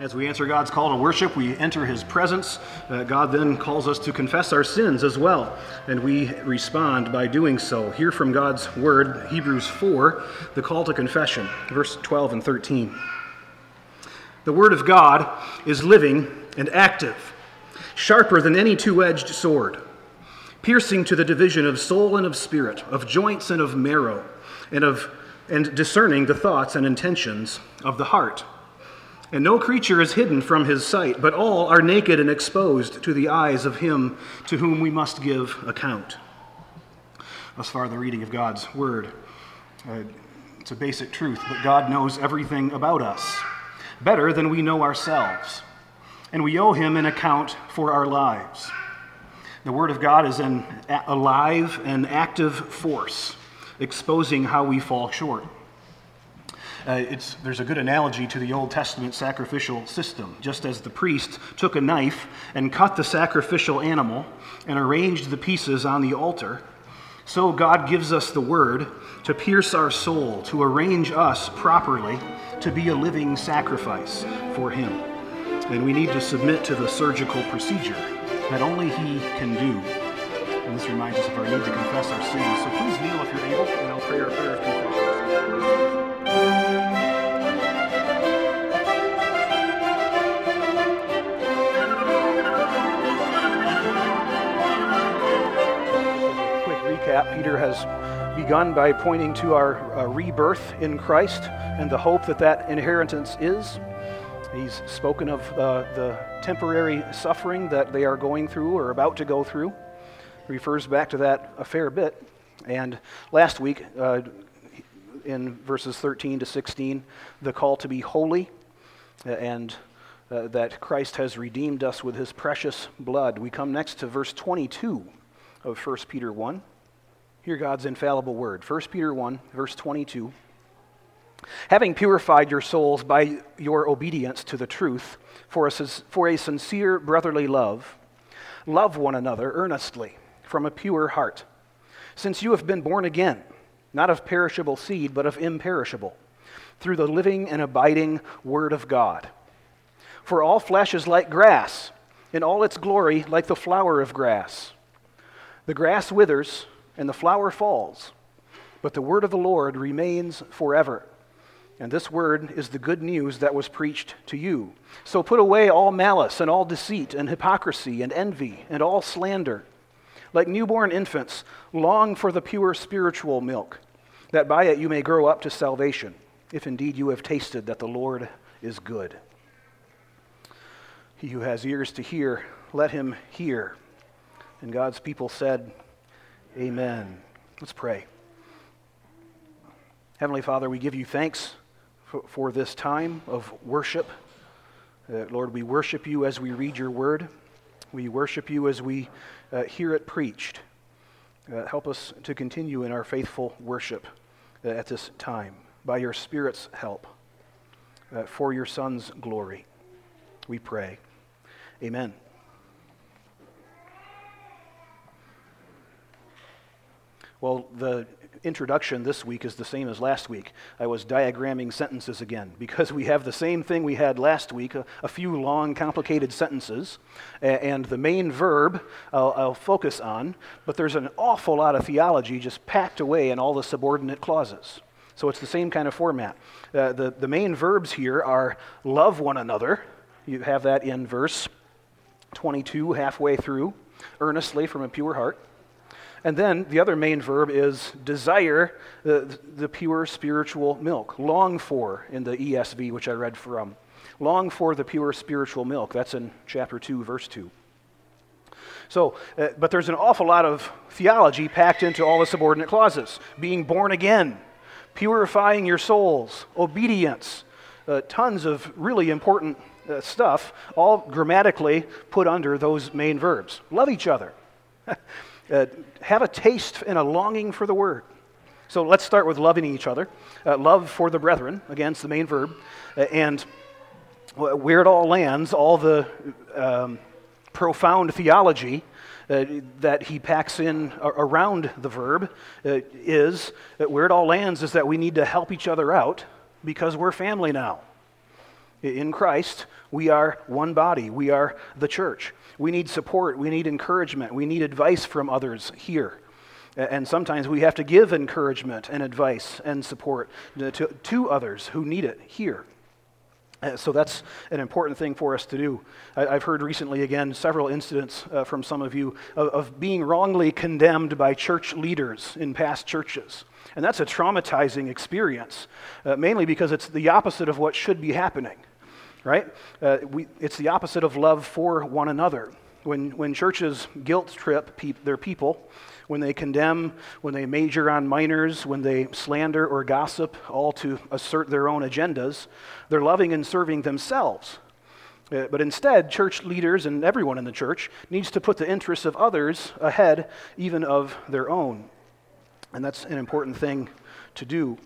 As we answer God's call to worship, we enter His presence. Uh, God then calls us to confess our sins as well, and we respond by doing so. Hear from God's Word, Hebrews 4, the call to confession, verse 12 and 13. The Word of God is living and active, sharper than any two edged sword, piercing to the division of soul and of spirit, of joints and of marrow, and, of, and discerning the thoughts and intentions of the heart. And no creature is hidden from his sight, but all are naked and exposed to the eyes of him to whom we must give account. Thus far, the reading of God's word. Uh, it's a basic truth, but God knows everything about us, better than we know ourselves. And we owe him an account for our lives. The word of God is an alive and active force, exposing how we fall short. Uh, there's a good analogy to the Old Testament sacrificial system. Just as the priest took a knife and cut the sacrificial animal and arranged the pieces on the altar, so God gives us the word to pierce our soul, to arrange us properly to be a living sacrifice for Him. And we need to submit to the surgical procedure that only He can do. And this reminds us of our need to confess our sins. So please kneel if you're able, and I'll pray our prayer of confession. Recap, Peter has begun by pointing to our uh, rebirth in Christ and the hope that that inheritance is. He's spoken of uh, the temporary suffering that they are going through or about to go through. Refers back to that a fair bit. And last week, uh, in verses 13 to 16, the call to be holy uh, and uh, that Christ has redeemed us with his precious blood. We come next to verse 22 of 1 Peter 1. Hear God's infallible word. 1 Peter 1, verse 22. Having purified your souls by your obedience to the truth for a, for a sincere brotherly love, love one another earnestly from a pure heart, since you have been born again, not of perishable seed, but of imperishable, through the living and abiding Word of God. For all flesh is like grass, in all its glory like the flower of grass. The grass withers and the flower falls, but the word of the Lord remains forever. And this word is the good news that was preached to you. So put away all malice and all deceit and hypocrisy and envy and all slander. Like newborn infants, long for the pure spiritual milk, that by it you may grow up to salvation, if indeed you have tasted that the Lord is good. He who has ears to hear, let him hear. And God's people said, Amen. Let's pray. Heavenly Father, we give you thanks for, for this time of worship. Uh, Lord, we worship you as we read your word. We worship you as we uh, hear it preached. Uh, help us to continue in our faithful worship uh, at this time by your Spirit's help uh, for your Son's glory. We pray. Amen. Well, the introduction this week is the same as last week. I was diagramming sentences again because we have the same thing we had last week a, a few long, complicated sentences. and the main verb I'll, I'll focus on, but there's an awful lot of theology just packed away in all the subordinate clauses. So it's the same kind of format. Uh, the, the main verbs here are love one another. You have that in verse 22, halfway through, earnestly from a pure heart. And then the other main verb is desire the, the pure spiritual milk. Long for in the ESV, which I read from. Long for the pure spiritual milk. That's in chapter 2, verse 2. So, uh, but there's an awful lot of theology packed into all the subordinate clauses being born again, purifying your souls, obedience, uh, tons of really important uh, stuff, all grammatically put under those main verbs. Love each other. uh, have a taste and a longing for the word. So let's start with loving each other. Uh, love for the brethren, again, it's the main verb. Uh, and where it all lands, all the um, profound theology uh, that he packs in around the verb uh, is where it all lands is that we need to help each other out because we're family now. In Christ, we are one body. We are the church. We need support. We need encouragement. We need advice from others here. And sometimes we have to give encouragement and advice and support to, to others who need it here. Uh, so that's an important thing for us to do. I, have heard recently, again, several incidents uh, from some of you of, of, being wrongly condemned by church leaders in past churches. And that's a traumatizing experience, uh, mainly because it's the opposite of what should be happening, right? Uh, we, it's the opposite of love for one another. When, when churches guilt trip pe- their people, when they condemn, when they major on minors, when they slander or gossip, all to assert their own agendas, they're loving and serving themselves. Uh, but instead, church leaders and everyone in the church needs to put the interests of others ahead even of their own. And that's an important thing to do.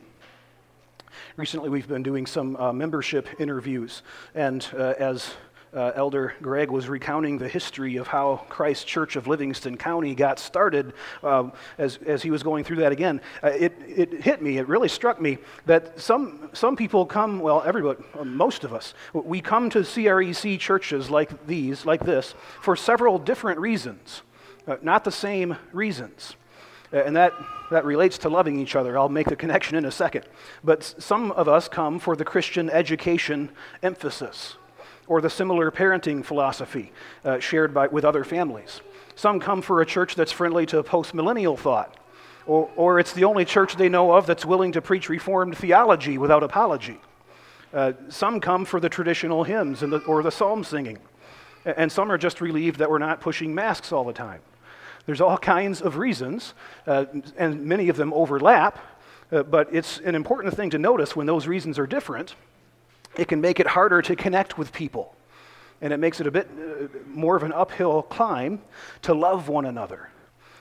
Recently, we've been doing some uh, membership interviews, and uh, as uh, Elder Greg was recounting the history of how Christ Church of Livingston County got started um, as, as he was going through that again. Uh, it, it hit me, it really struck me that some, some people come, well, everybody, most of us, we come to CREC churches like these, like this, for several different reasons, uh, not the same reasons. Uh, and that, that relates to loving each other. I'll make the connection in a second. But some of us come for the Christian education emphasis or the similar parenting philosophy uh, shared by, with other families. Some come for a church that's friendly to postmillennial thought, or, or it's the only church they know of that's willing to preach Reformed theology without apology. Uh, some come for the traditional hymns and the, or the psalm singing, and some are just relieved that we're not pushing masks all the time. There's all kinds of reasons, uh, and many of them overlap, uh, but it's an important thing to notice when those reasons are different it can make it harder to connect with people. And it makes it a bit uh, more of an uphill climb to love one another.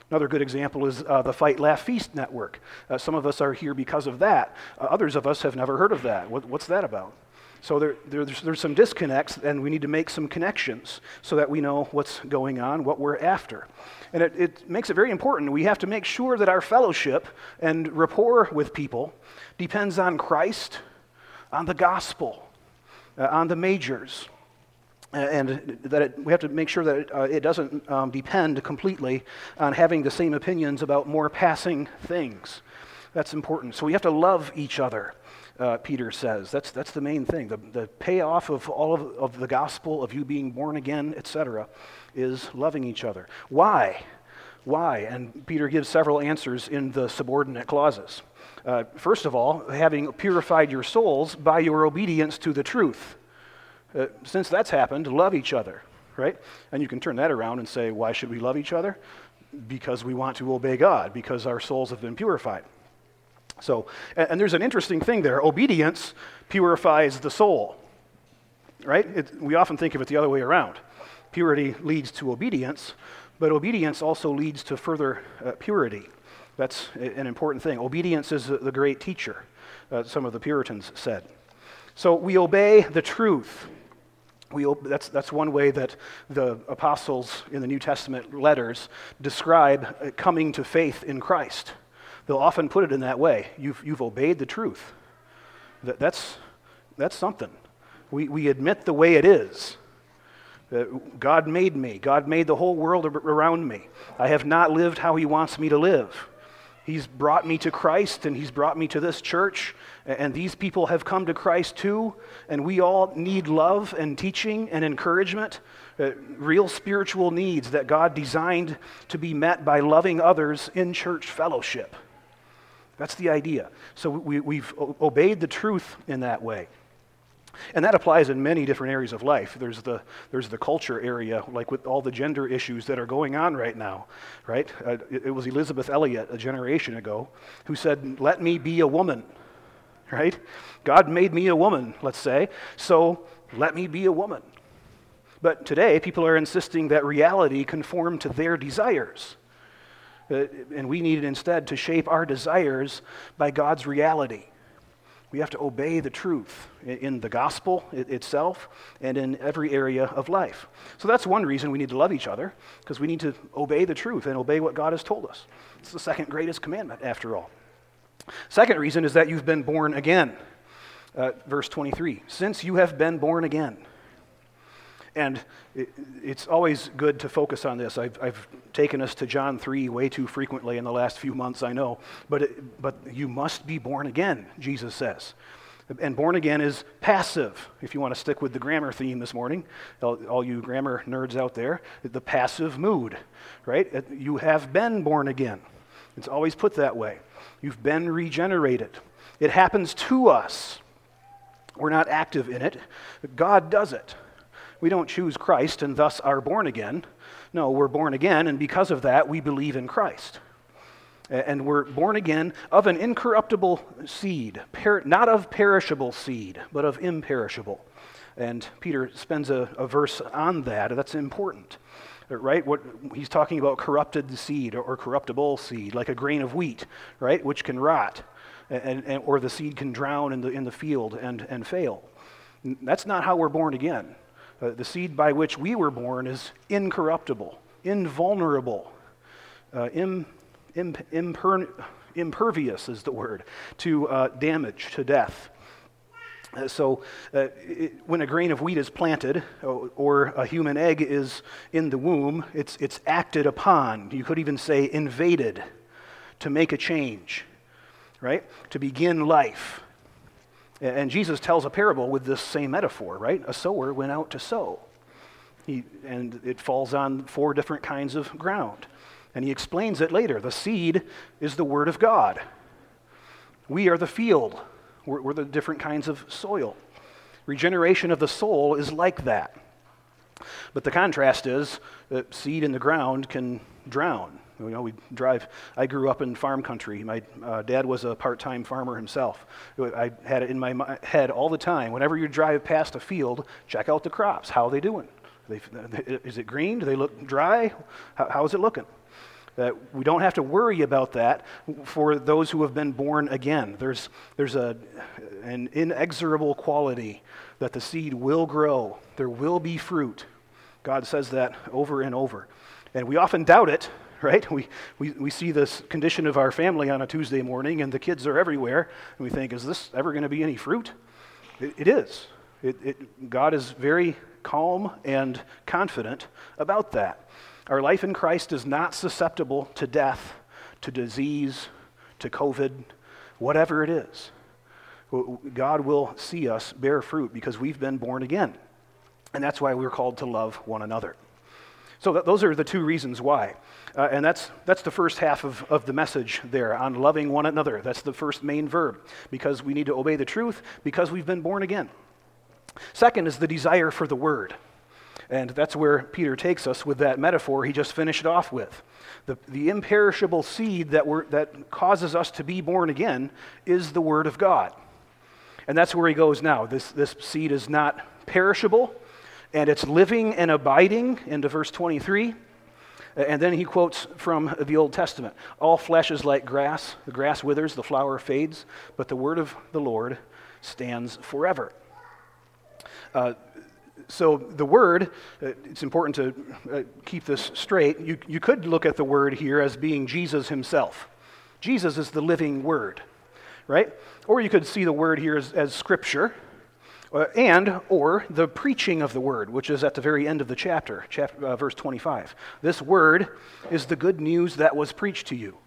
Another good example is uh, the Fight, Laugh, Feast network. Uh, some of us are here because of that. Uh, others of us have never heard of that. What, what's that about? So there, there, there's, there's some disconnects, and we need to make some connections so that we know what's going on, what we're after. And it, it makes it very important. We have to make sure that our fellowship and rapport with people depends on Christ on the gospel, uh, on the majors. And that it, we have to make sure that it, uh, it doesn't um, depend completely on having the same opinions about more passing things. That's important. So we have to love each other, uh, Peter says. That's, that's the main thing. The, the payoff of all of, of the gospel, of you being born again, etc., is loving each other. Why? Why? And Peter gives several answers in the subordinate clauses. Uh, first of all, having purified your souls by your obedience to the truth. Uh, since that's happened, love each other, right? And you can turn that around and say, why should we love each other? Because we want to obey God, because our souls have been purified. So, and, and there's an interesting thing there. Obedience purifies the soul, right? It, we often think of it the other way around. Purity leads to obedience, but obedience also leads to further uh, purity. That's an important thing. Obedience is the great teacher, uh, some of the Puritans said. So we obey the truth. We, that's, that's one way that the apostles in the New Testament letters describe uh, coming to faith in Christ. They'll often put it in that way. You've, you've obeyed the truth. That, that's, that's something. We, we admit the way it is. Uh, God made me. God made the whole world around me. I have not lived how He wants me to live. He's brought me to Christ and He's brought me to this church, and these people have come to Christ too, and we all need love and teaching and encouragement, uh, real spiritual needs that God designed to be met by loving others in church fellowship. That's the idea. So we, we've obeyed the truth in that way. And that applies in many different areas of life. There's the, there's the culture area, like with all the gender issues that are going on right now, right? Uh, it, it was Elisabeth Elliot a generation ago who said, Let me be a woman, right? God made me a woman, let's say. So let me be a woman. But today, people are insisting that reality conform to their desires. Uh, and we need instead to shape our desires by God's reality. We have to obey the truth in the gospel itself and in every area of life. So that's one reason we need to love each other, because we need to obey the truth and obey what God has told us. It's the second greatest commandment, after all. Second reason is that you've been born again. Uh, verse 23 Since you have been born again. And it, it's always good to focus on this. I've, I've, taken us to John 3 way too frequently in the last few months, I know. But, it, but you must be born again, Jesus says. And born again is passive, if you want to stick with the grammar theme this morning, all, all you grammar nerds out there, the passive mood, right? You have been born again. It's always put that way. You've been regenerated. It happens to us. We're not active in it, God does it. We don't choose Christ and thus are born again. No, we're born again, and because of that, we believe in Christ. And we're born again of an incorruptible seed, not of perishable seed, but of imperishable. And Peter spends a, a verse on that. That's important, right? What he's talking about corrupted seed or, or corruptible seed, like a grain of wheat, right, which can rot, and, and, or the seed can drown in the, in the field and, and fail. That's not how we're born again. Uh, the seed by which we were born is incorruptible, invulnerable, uh, Im, Im, imper, impervious is the word, to uh, damage, to death. Uh, so, uh, it, when a grain of wheat is planted or, or a human egg is in the womb, it's, it's acted upon. You could even say invaded to make a change, right? To begin life. And Jesus tells a parable with this same metaphor, right? A sower went out to sow. He, and it falls on four different kinds of ground. And he explains it later. The seed is the word of God. We are the field. We're, we're the different kinds of soil. Regeneration of the soul is like that. But the contrast is that seed in the ground can drown. You know, we drive. I grew up in farm country. My uh, dad was a part-time farmer himself. I had it in my head all the time. Whenever you drive past a field, check out the crops. How are they doing? Are they, is it green? Do they look dry? How, how is it looking? That we don't have to worry about that for those who have been born again. There's, there's a, an inexorable quality that the seed will grow. There will be fruit. God says that over and over. And we often doubt it right? We, we, we see this condition of our family on a Tuesday morning, and the kids are everywhere, and we think, is this ever going to be any fruit? it, it is. It, it, God is very calm and confident about that. Our life in Christ is not susceptible to death, to disease, to COVID, whatever it is. God will see us bear fruit because we've been born again. And that's why we're called to love one another. So th- those are the two reasons why. Uh, and that's, that's the first half of, of the message there on loving one another. That's the first main verb, because we need to obey the truth, because we've been born again. Second is the desire for the word. And that's where Peter takes us with that metaphor he just finished off with. The, the imperishable seed that, we that causes us to be born again is the word of God. And that's where he goes now. This, this seed is not perishable, and it's living and abiding into verse 23. And then he quotes from the Old Testament All flesh is like grass, the grass withers, the flower fades, but the word of the Lord stands forever. Uh, so the word, uh, it's important to uh, keep this straight. You, you could look at the word here as being Jesus himself. Jesus is the living word, right? Or you could see the word here as, as scripture, uh, and or the preaching of the word, which is at the very end of the chapter, chapter uh, verse 25. This word is the good news that was preached to you.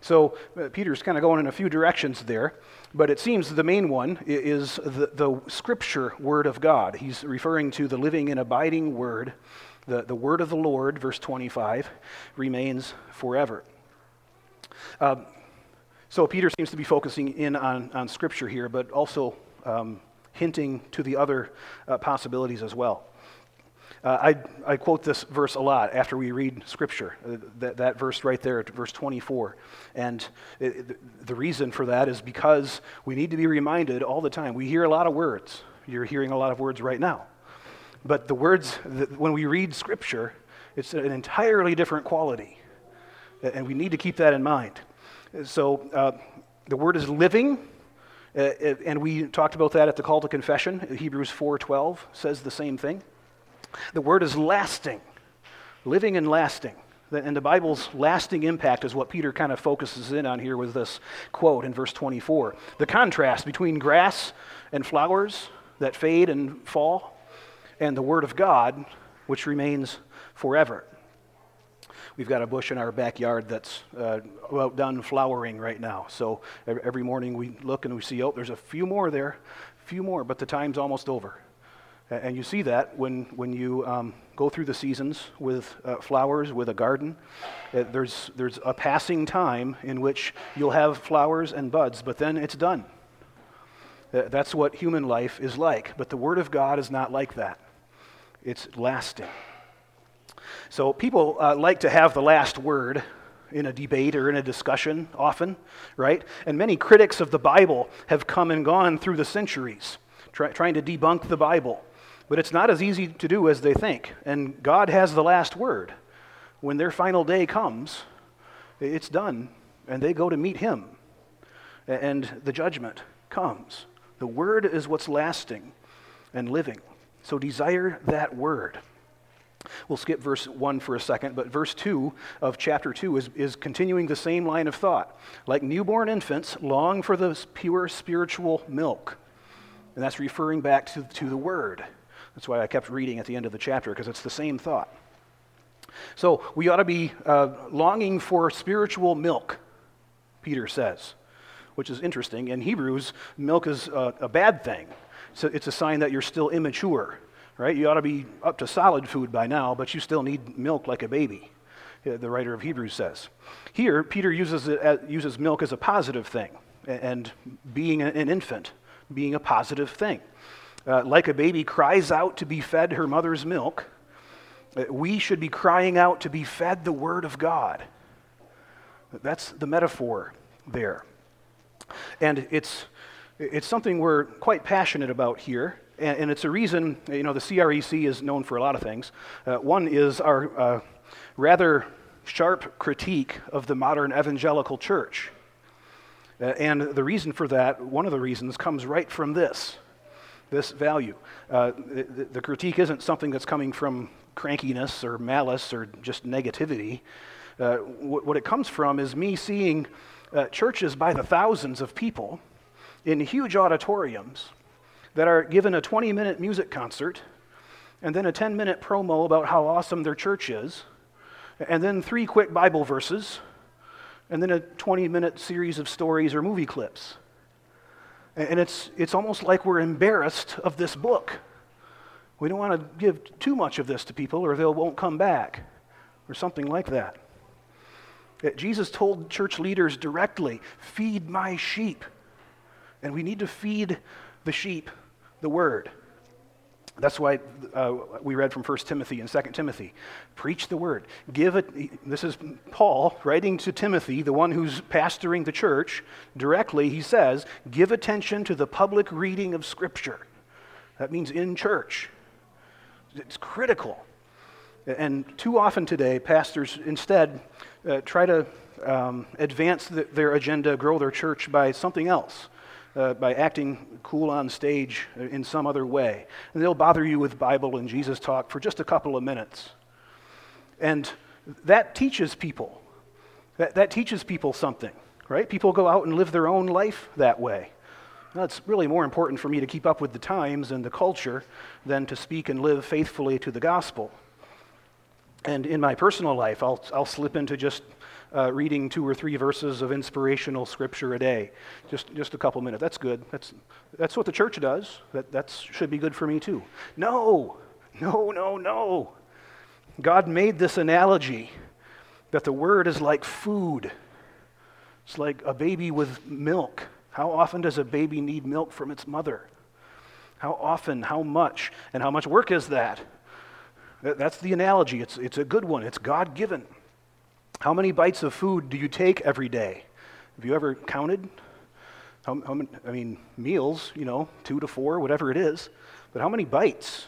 So uh, Peter's kind of going in a few directions there, but it seems the main one is the, the scripture word of God. He's referring to the living and abiding word. The, the word of the Lord, verse 25, remains forever. Um, so Peter seems to be focusing in on, on scripture here, but also um, hinting to the other uh, possibilities as well. Uh, I, I quote this verse a lot after we read Scripture, uh, that, that verse right there, verse 24. And it, the reason for that is because we need to be reminded all the time. We hear a lot of words, You're hearing a lot of words right now. But the words, when we read Scripture, it's an entirely different quality. And we need to keep that in mind. So uh, the word is living, uh, and we talked about that at the call to confession. Hebrews 4:12 says the same thing. The word is lasting, living and lasting. And the Bible's lasting impact is what Peter kind of focuses in on here with this quote in verse 24. The contrast between grass and flowers that fade and fall, and the Word of God, which remains forever. We've got a bush in our backyard that's uh, about done flowering right now. So every morning we look and we see, oh, there's a few more there, a few more, but the time's almost over. And you see that when, when you um, go through the seasons with uh, flowers, with a garden. Uh, there's, there's a passing time in which you'll have flowers and buds, but then it's done. Uh, that's what human life is like. But the Word of God is not like that, it's lasting. So people uh, like to have the last word in a debate or in a discussion often, right? And many critics of the Bible have come and gone through the centuries try, trying to debunk the Bible. But it's not as easy to do as they think. And God has the last word. When their final day comes, it's done, and they go to meet Him. And the judgment comes. The word is what's lasting and living. So desire that word. We'll skip verse 1 for a second, but verse 2 of chapter 2 is, is continuing the same line of thought. Like newborn infants, long for the pure spiritual milk. And that's referring back to, to the Word. That's why I kept reading at the end of the chapter, because it's the same thought. So we ought to be uh, longing for spiritual milk, Peter says, which is interesting. In Hebrews, milk is a, a bad thing. So it's a sign that you're still immature, right? You ought to be up to solid food by now, but you still need milk like a baby, the writer of Hebrews says. Here, Peter uses, it as, uses milk as a positive thing, and being an infant being a positive thing. Uh, like a baby cries out to be fed her mother's milk, uh, we should be crying out to be fed the Word of God. That's the metaphor there. And it's, it's something we're quite passionate about here. And, and it's a reason, you know, the CREC is known for a lot of things. Uh, one is our uh, rather sharp critique of the modern evangelical church. Uh, and the reason for that, one of the reasons, comes right from this this value. Uh, the, the, critique isn't something that's coming from crankiness or malice or just negativity. Uh, what, what, it comes from is me seeing uh, churches by the thousands of people in huge auditoriums that are given a 20 minute music concert and then a 10 minute promo about how awesome their church is, and then three quick Bible verses, and then a 20 minute series of stories or movie clips. And it's, it's almost like we're embarrassed of this book. We don't want to give too much of this to people or they won't come back or something like that. Eh, Jesus told church leaders directly feed my sheep. And we need to feed the sheep the word. That's why uh, we read from 1 Timothy and 2 Timothy. Preach the word. Give. This is Paul writing to Timothy, the one who's pastoring the church. Directly, he says, Give attention to the public reading of Scripture. That means in church. It's critical. And too often today, pastors instead uh, try to um, advance the, their agenda, grow their church by something else uh, by acting cool on stage in some other way. And they'll bother you with Bible and Jesus talk for just a couple of minutes. And that teaches people. That, that teaches people something, right? People go out and live their own life that way. Now, it's really more important for me to keep up with the times and the culture than to speak and live faithfully to the gospel. And in my personal life, I'll, I'll slip into just uh, reading two or three verses of inspirational scripture a day. Just, just a couple minutes. That's good. That's, that's what the church does. That that's, should be good for me too. No, no, no, no. God made this analogy that the word is like food. It's like a baby with milk. How often does a baby need milk from its mother? How often, how much, and how much work is that? That's the analogy. It's, it's a good one, it's God given. How many bites of food do you take every day? Have you ever counted? How, how many, I mean, meals, you know, two to four, whatever it is. But how many bites?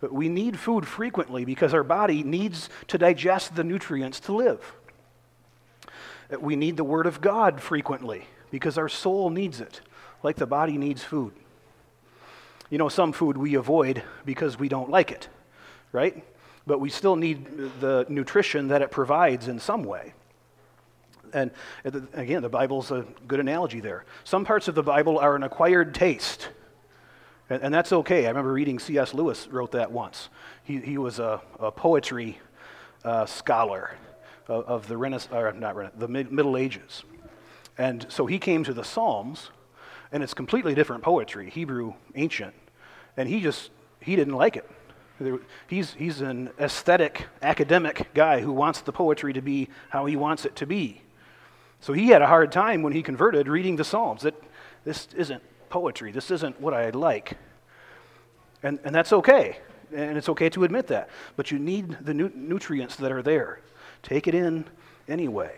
But we need food frequently because our body needs to digest the nutrients to live. We need the Word of God frequently because our soul needs it, like the body needs food. You know, some food we avoid because we don't like it, right? But we still need the nutrition that it provides in some way. And again, the Bible's a good analogy there. Some parts of the Bible are an acquired taste, and, that's okay. I remember reading C.S. Lewis wrote that once. He, he was a, a poetry uh, scholar of, of, the Renaissance, not Renaissance, the mid, Middle Ages. And so he came to the Psalms, and it's completely different poetry, Hebrew ancient, and he just he didn't like it. He's, he's an aesthetic, academic guy who wants the poetry to be how he wants it to be. So he had a hard time when he converted reading the Psalms that this isn't poetry, this isn't what I like. And, and that's okay. And it's okay to admit that. But you need the nu- nutrients that are there. Take it in anyway.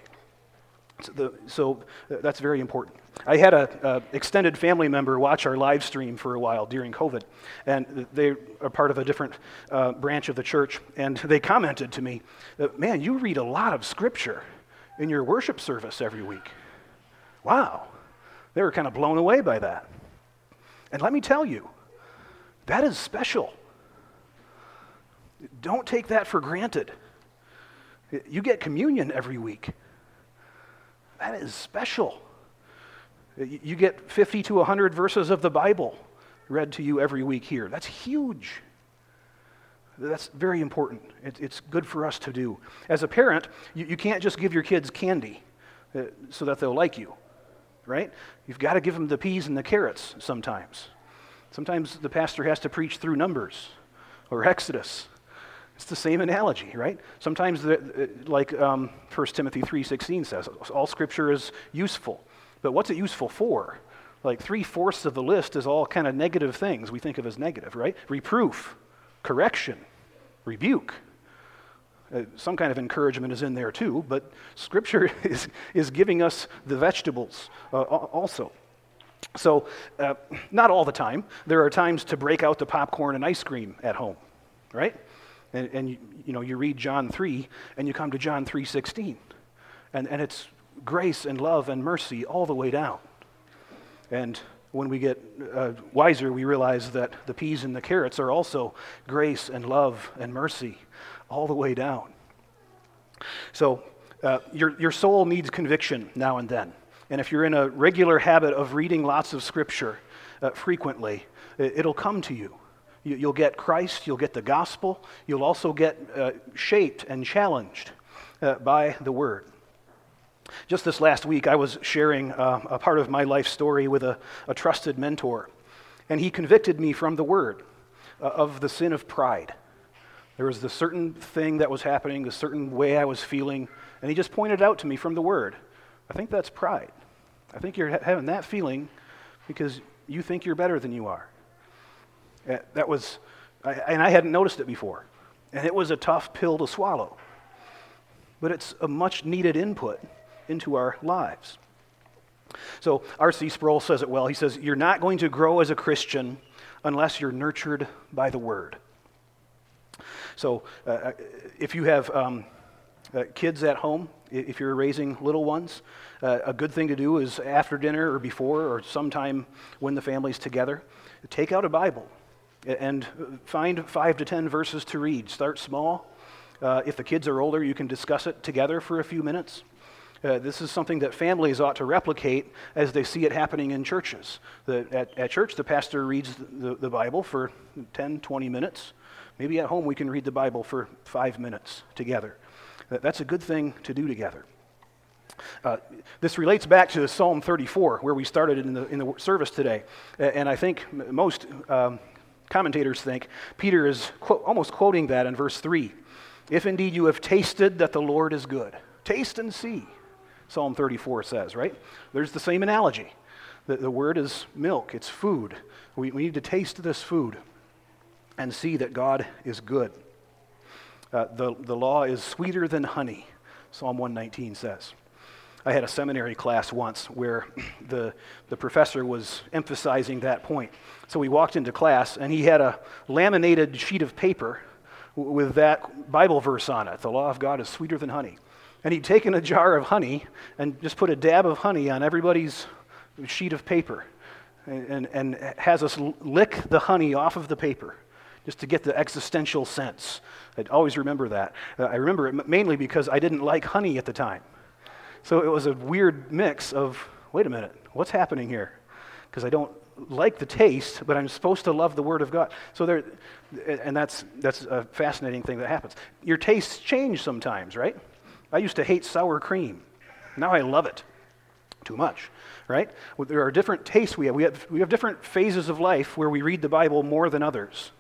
So, the, so uh, that's very important. I had an extended family member watch our live stream for a while during COVID, and they are part of a different uh, branch of the church, and they commented to me, "Man, you read a lot of scripture." in your worship service every week. Wow. They were kind of blown away by that. And let me tell you, that is special. Don't take that for granted. You get communion every week. That is special. You get 50 to 100 verses of the Bible read to you every week here. That's huge. That's very important. It, it's good for us to do. As a parent, you, you can't just give your kids candy uh, so that they'll like you, right? You've got to give them the peas and the carrots sometimes. Sometimes the pastor has to preach through Numbers or Exodus. It's the same analogy, right? Sometimes, the, like um, 1 Timothy 3.16 says, all Scripture is useful. But what's it useful for? Like three-fourths of the list is all kind of negative things we think of as negative, right? Reproof, correction, rebuke. Uh, some kind of encouragement is in there too, but Scripture is, is giving us the vegetables uh, also. So, uh, not all the time. There are times to break out the popcorn and ice cream at home, right? And, and you, you know, you read John 3 and you come to John 3.16. And, and it's grace and love and mercy all the way down. And when we get uh, wiser, we realize that the peas and the carrots are also grace and love and mercy all the way down. So, uh, your, your soul needs conviction now and then. And if you're in a regular habit of reading lots of scripture uh, frequently, it'll come to you. You. will get Christ, you'll get the gospel, you'll also get uh, shaped and challenged uh, by the word. Just this last week, I was sharing uh, a part of my life story with a, a, trusted mentor, and he convicted me from the word uh, of the sin of pride. There was the certain thing that was happening, a certain way I was feeling, and he just pointed out to me from the word. I think that's pride. I think you're ha- having that feeling because you think you're better than you are. Uh, that was, and I hadn't noticed it before. And it was a tough pill to swallow. But it's a much needed input into our lives. So, R.C. Sproul says it well. He says, You're not going to grow as a Christian unless you're nurtured by the Word. So, uh, uh, if you have um, uh, kids at home, if you're raising little ones, uh, a good thing to do is after dinner or before or sometime when the family's together, take out a Bible and find five to ten verses to read. Start small. Uh, if the kids are older, you can discuss it together for a few minutes. Uh, this is something that families ought to replicate as they see it happening in churches. The, at, at church, the pastor reads the, the Bible for 10, 20 minutes. Maybe at home we can read the Bible for five minutes together. That's a good thing to do together. Uh, this relates back to Psalm 34, where we started in the, in the service today. And I think most um, commentators think Peter is quote, almost quoting that in verse 3. If indeed you have tasted that the Lord is good, taste and see Psalm 34 says, right? There's the same analogy. The, the word is milk, it's food. We, we need to taste this food and see that God is good. Uh, the, the law is sweeter than honey, Psalm 119 says. I had a seminary class once where the, the professor was emphasizing that point. So we walked into class, and he had a laminated sheet of paper with that Bible verse on it The law of God is sweeter than honey. And he'd taken a jar of honey and just put a dab of honey on everybody's sheet of paper and, and, and has us lick the honey off of the paper just to get the existential sense. I'd always remember that. Uh, I remember it mainly because I didn't like honey at the time. So it was a weird mix of wait a minute, what's happening here? Because I don't like the taste, but I'm supposed to love the Word of God. So there, and that's, that's a fascinating thing that happens. Your tastes change sometimes, right? I used to hate sour cream. Now I love it. Too much, right? There are different tastes we have. We, have. we have different phases of life where we read the Bible more than others.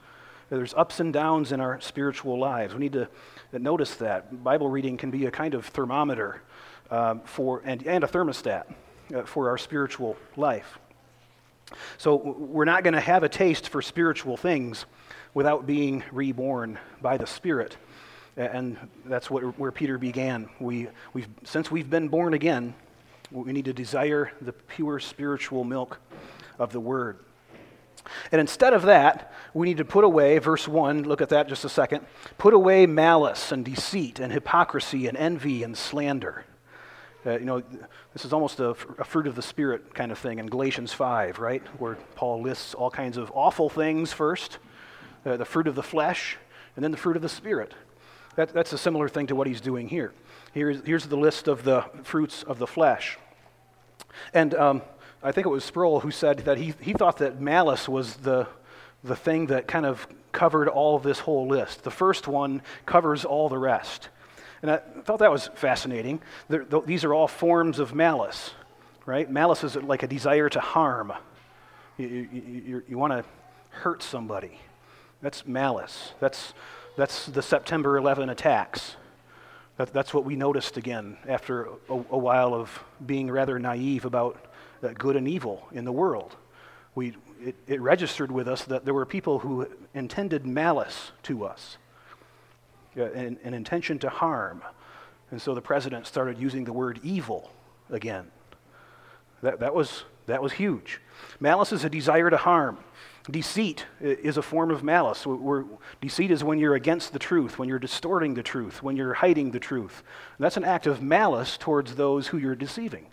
There's ups and downs in our spiritual lives. We need to notice that. Bible reading can be a kind of thermometer um, for, and, and a thermostat uh, for our spiritual life. So we're not going to have a taste for spiritual things without being reborn by the Spirit. And that's what, where Peter began. We, we've, since we've been born again, we need to desire the pure spiritual milk of the Word. And instead of that, we need to put away, verse 1, look at that just a second, put away malice and deceit and hypocrisy and envy and slander. Uh, you know, this is almost a, a, fruit of the Spirit kind of thing in Galatians 5, right? Where Paul lists all kinds of awful things first, uh, the fruit of the flesh, and then the fruit of the Spirit. That, that's a similar thing to what he's doing here. Here's, here's the list of the fruits of the flesh. And um, I think it was Sproul who said that he, he thought that malice was the, the thing that kind of covered all of this whole list. The first one covers all the rest. And I thought that was fascinating. They're, these are all forms of malice, right? Malice is like a desire to harm. You, you, you, you want to hurt somebody. That's malice. That's, that's the September 11 attacks. That, that's what we noticed again after a, a while of being rather naive about uh, good and evil in the world. We, it, it registered with us that there were people who intended malice to us an, an intention to harm. And so the president started using the word evil again. That, that, was, that was huge. Malice is a desire to harm. Deceit is a form of malice. We're, deceit is when you're against the truth, when you're distorting the truth, when you're hiding the truth. And that's an act of malice towards those who you're deceiving.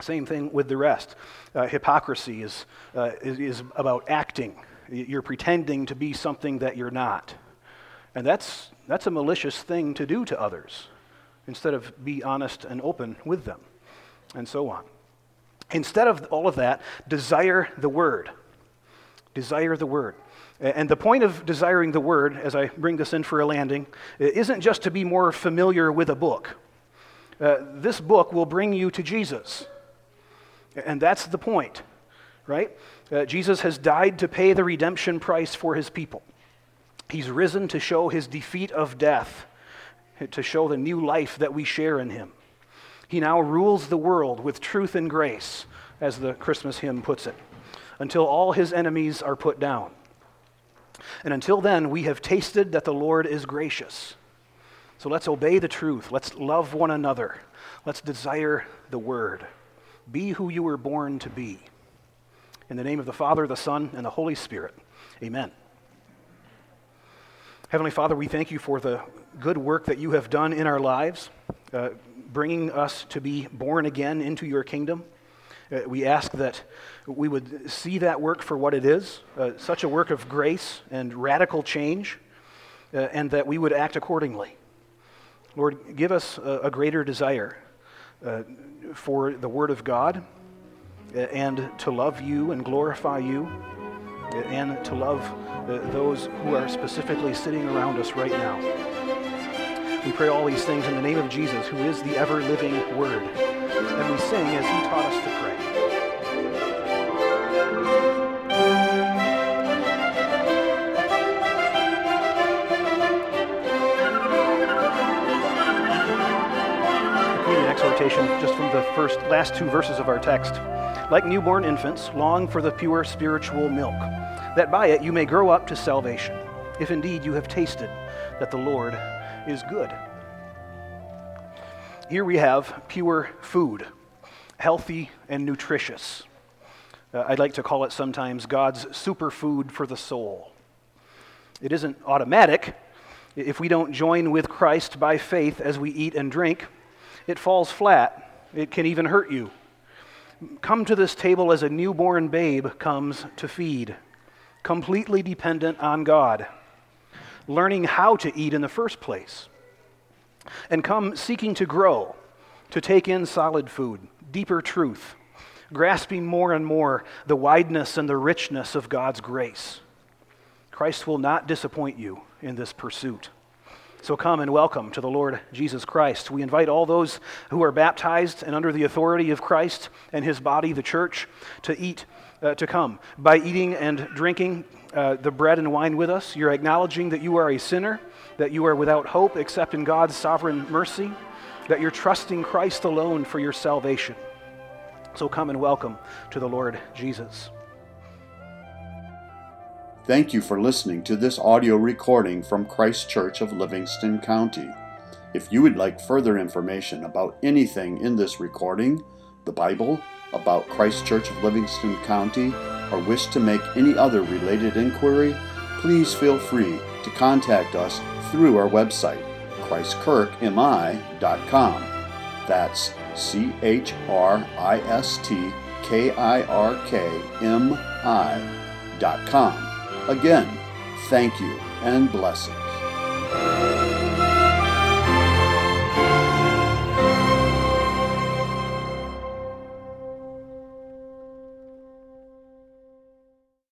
Same thing with the rest. Uh, hypocrisy is, uh, is, is about acting. You're pretending to be something that you're not. And that's, that's a malicious thing to do to others instead of be honest and open with them, and so on. Instead of all of that, desire the Word. Desire the Word. And the point of desiring the Word, as I bring this in for a landing, isn't just to be more familiar with a book. Uh, this book will bring you to Jesus. And that's the point, right? Uh, Jesus has died to pay the redemption price for his people. He's risen to show his defeat of death, to show the new life that we share in him. He now rules the world with truth and grace, as the Christmas hymn puts it, until all his enemies are put down. And until then, we have tasted that the Lord is gracious. So let's obey the truth. Let's love one another. Let's desire the word. Be who you were born to be. In the name of the Father, the Son, and the Holy Spirit. Amen. Heavenly Father, we thank you for the good work that you have done in our lives, uh, bringing us to be born again into your kingdom. Uh, we ask that we would see that work for what it is uh, such a work of grace and radical change, uh, and that we would act accordingly. Lord, give us a, a greater desire uh, for the Word of God uh, and to love you and glorify you and to love those who are specifically sitting around us right now. We pray all these things in the name of Jesus, who is the ever living Word. And we sing as He taught us to pray. just from the first last two verses of our text. Like newborn infants, long for the pure spiritual milk that by it you may grow up to salvation, if indeed you have tasted that the Lord is good. Here we have pure food, healthy and nutritious. Uh, I'd like to call it sometimes God's superfood for the soul. It isn't automatic. If we don't join with Christ by faith as we eat and drink, it falls flat. It can even hurt you. Come to this table as a newborn babe comes to feed, completely dependent on God, learning how to eat in the first place. And come seeking to grow, to take in solid food, deeper truth, grasping more and more the wideness and the richness of God's grace. Christ will not disappoint you in this pursuit. So come and welcome to the Lord Jesus Christ. We invite all those who are baptized and under the authority of Christ and his body, the church, to eat, uh, to come. By eating and drinking uh, the bread and wine with us, you're acknowledging that you are a sinner, that you are without hope except in God's sovereign mercy, that you're trusting Christ alone for your salvation. So come and welcome to the Lord Jesus. Thank you for listening to this audio recording from Christ Kirk of Livingston County. If you would like further information about anything in this recording, the Bible, about Christ Kirk of Livingston County, or wish to make any other related inquiry, please feel free to contact us through our website, christkirkmi.com. That's C H R I S T K I R K M I dot com. Again, thank you and blessings.